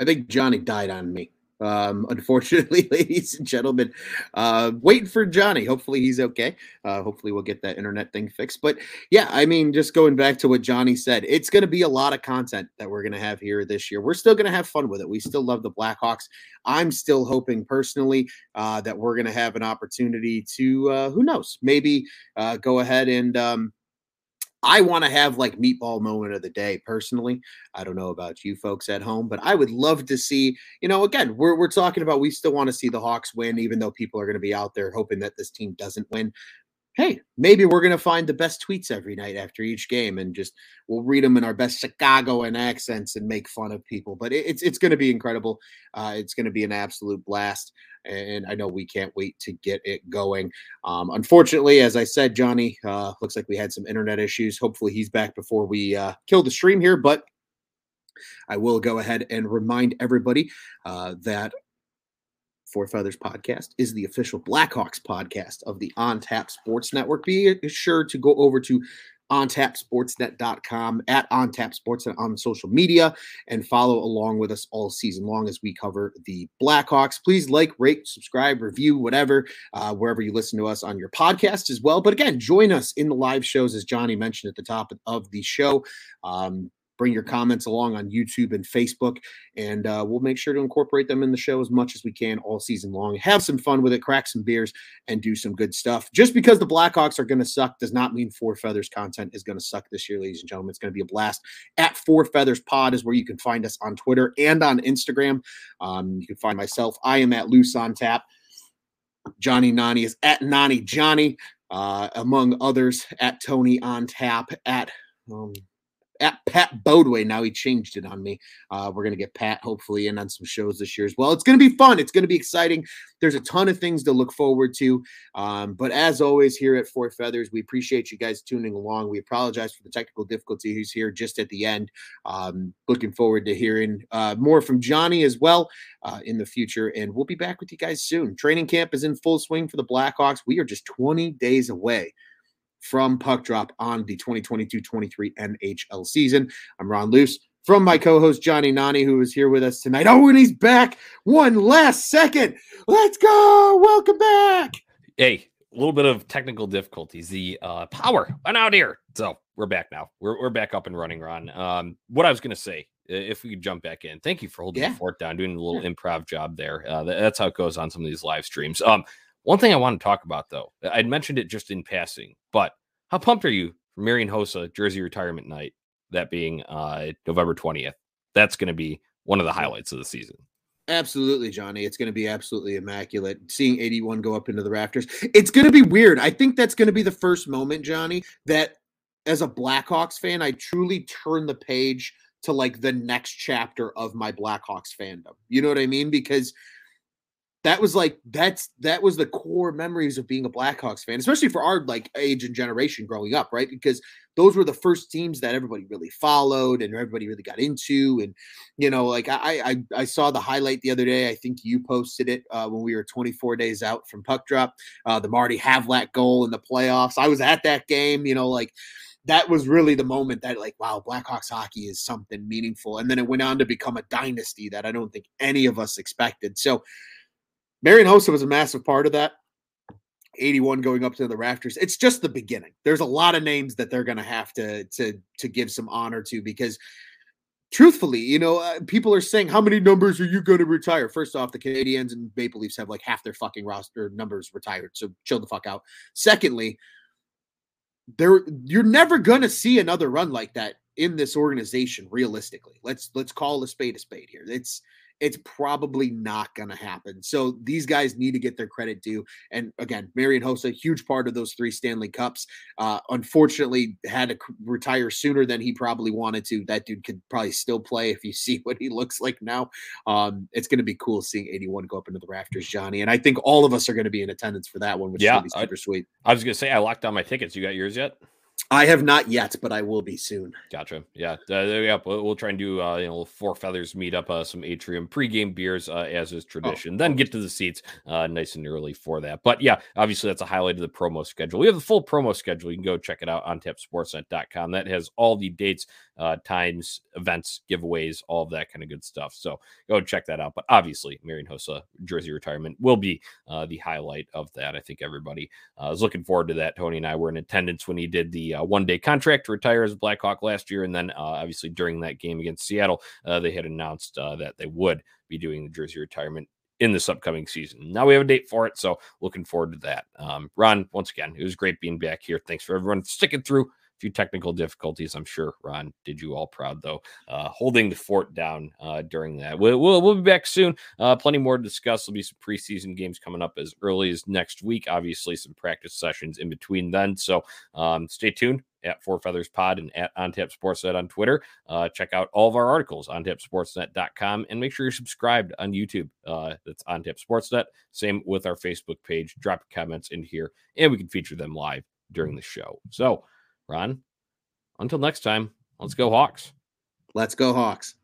I think Johnny died on me. Um, *laughs* unfortunately, *laughs* ladies and gentlemen, uh, waiting for Johnny. Hopefully, he's okay. Uh, hopefully, we'll get that internet thing fixed. But yeah, I mean, just going back to what Johnny said, it's going to be a lot of content that we're going to have here this year. We're still going to have fun with it. We still love the Blackhawks. I'm still hoping personally uh, that we're going to have an opportunity to, uh, who knows, maybe uh, go ahead and um, I want to have like meatball moment of the day personally. I don't know about you folks at home, but I would love to see, you know, again, we're, we're talking about we still want to see the Hawks win, even though people are going to be out there hoping that this team doesn't win hey, maybe we're going to find the best tweets every night after each game and just we'll read them in our best Chicagoan accents and make fun of people. But it, it's it's going to be incredible. Uh, it's going to be an absolute blast, and I know we can't wait to get it going. Um, unfortunately, as I said, Johnny uh, looks like we had some internet issues. Hopefully, he's back before we uh, kill the stream here, but. I will go ahead and remind everybody uh, that Four Feathers podcast is the official Blackhawks podcast of the On Tap Sports Network. Be sure to go over to ontapsportsnet.com at ontapsportsnet on social media and follow along with us all season long as we cover the Blackhawks. Please like, rate, subscribe, review, whatever, uh, wherever you listen to us on your podcast as well. But again, join us in the live shows, as Johnny mentioned at the top of the show. Um, bring your comments along on YouTube and Facebook, and uh, we'll make sure to incorporate them in the show as much as we can all season long. Have some fun with it, crack some beers, and do some good stuff. Just because the Blackhawks are going to suck does not mean Four Feathers content is going to suck this year, ladies and gentlemen. It's going to be a blast. At Four Feathers Pod is where you can find us on Twitter and on Instagram. Um, you can find myself. I am at Luce on Tap. Johnny Nani is at Nani Johnny, uh, among others, at Tony on Tap, at um, at Pat Bodway. Now he changed it on me. Uh, we're gonna get Pat hopefully in on some shows this year as well. It's gonna be fun. It's gonna be exciting. There's a ton of things to look forward to. Um, but as always, here at Four Feathers, we appreciate you guys tuning along. We apologize for the technical difficulties here just at the end. Um, looking forward to hearing uh, more from Johnny as well uh, in the future, and we'll be back with you guys soon. Training camp is in full swing for the Blackhawks. We are just 20 days away from puck drop on the 2022-23 NHL season. I'm Ron Luce from my co-host Johnny Nani, who is here with us tonight. Oh, and he's back. One last second. Let's go. Welcome back. Hey, a little bit of technical difficulties. The uh, power went out here, so we're back now. We're, we're back up and running, Ron. Um, what I was going to say, if we could jump back in, thank you for holding yeah. the fort down, doing a little yeah. improv job there. Uh, that's how it goes on some of these live streams. Um, one thing I want to talk about, though, I'd mentioned it just in passing, but how pumped are you for Marian Hossa jersey retirement night? That being uh, November 20th. That's going to be one of the highlights of the season. Absolutely, Johnny. It's going to be absolutely immaculate. Seeing 81 go up into the rafters. It's going to be weird. I think that's going to be the first moment, Johnny, that as a Blackhawks fan, I truly turn the page to like the next chapter of my Blackhawks fandom. You know what I mean? Because that was like that's that was the core memories of being a Blackhawks fan, especially for our like age and generation growing up, right? Because those were the first teams that everybody really followed and everybody really got into. And you know, like I I, I saw the highlight the other day. I think you posted it uh, when we were 24 days out from puck drop, uh, the Marty Havlat goal in the playoffs. I was at that game. You know, like that was really the moment that like wow blackhawks hockey is something meaningful and then it went on to become a dynasty that i don't think any of us expected so Marian Hossa was a massive part of that. 81 going up to the rafters. It's just the beginning. There's a lot of names that they're going to have to to to give some honor to because truthfully, you know, uh, people are saying how many numbers are you going to retire? First off, the Canadiens and Maple Leafs have like half their fucking roster numbers retired. So chill the fuck out. Secondly, there you're never going to see another run like that in this organization realistically. Let's let's call a spade a spade here. It's it's probably not going to happen. So these guys need to get their credit due. And again, Marian Hossa, huge part of those three Stanley Cups. Uh, unfortunately, had to retire sooner than he probably wanted to. That dude could probably still play if you *laughs* see what he looks like now. Um, it's going to be cool seeing 81 go up into the rafters, Johnny. And I think all of us are going to be in attendance for that one, which yeah, is super I, sweet. I was going to say, I locked down my tickets. You got yours yet? I have not yet, but I will be soon. Gotcha. Yeah, uh, yeah. We'll, we'll, try and do uh, you know four feathers meet up, uh, some atrium pregame beers uh, as is oh, tradition. Oh, then get to the seats uh, nice and early for that. But yeah, obviously that's a highlight of the promo schedule. We have the full promo schedule. You can go check it out on tapsportsnet.com. That has all the dates, uh, times, events, giveaways, all of that kind of good stuff. So go check that out. But obviously, Marian Hossa jersey retirement will be uh, the highlight of that. I think everybody uh, is looking forward to that. Tony and I were in attendance when he did the uh, one day contract to retire as a Blackhawk last year. And then uh, obviously during that game against Seattle, uh, they had announced uh, that they would be doing the jersey retirement in this upcoming season. Now we have a date for it, so looking forward to that. Um, Ron, once again, it was great being back here. Thanks for everyone sticking through few technical difficulties. I'm sure Ron did you all proud though, uh, holding the fort down uh, during that. We'll, we'll, we'll be back soon. Uh, plenty more to discuss. There'll be some preseason games coming up as early as next week. Obviously, some practice sessions in between then. So um, stay tuned at Four Feathers Pod and at OnTap Sportsnet on Twitter. Uh, check out all of our articles on tapsportsnet.com and make sure you're subscribed on YouTube. Uh, that's OnTap Sportsnet. Same with our Facebook page. Drop comments in here and we can feature them live during the show. So, Ron, until next time, let's go Hawks. Let's go Hawks.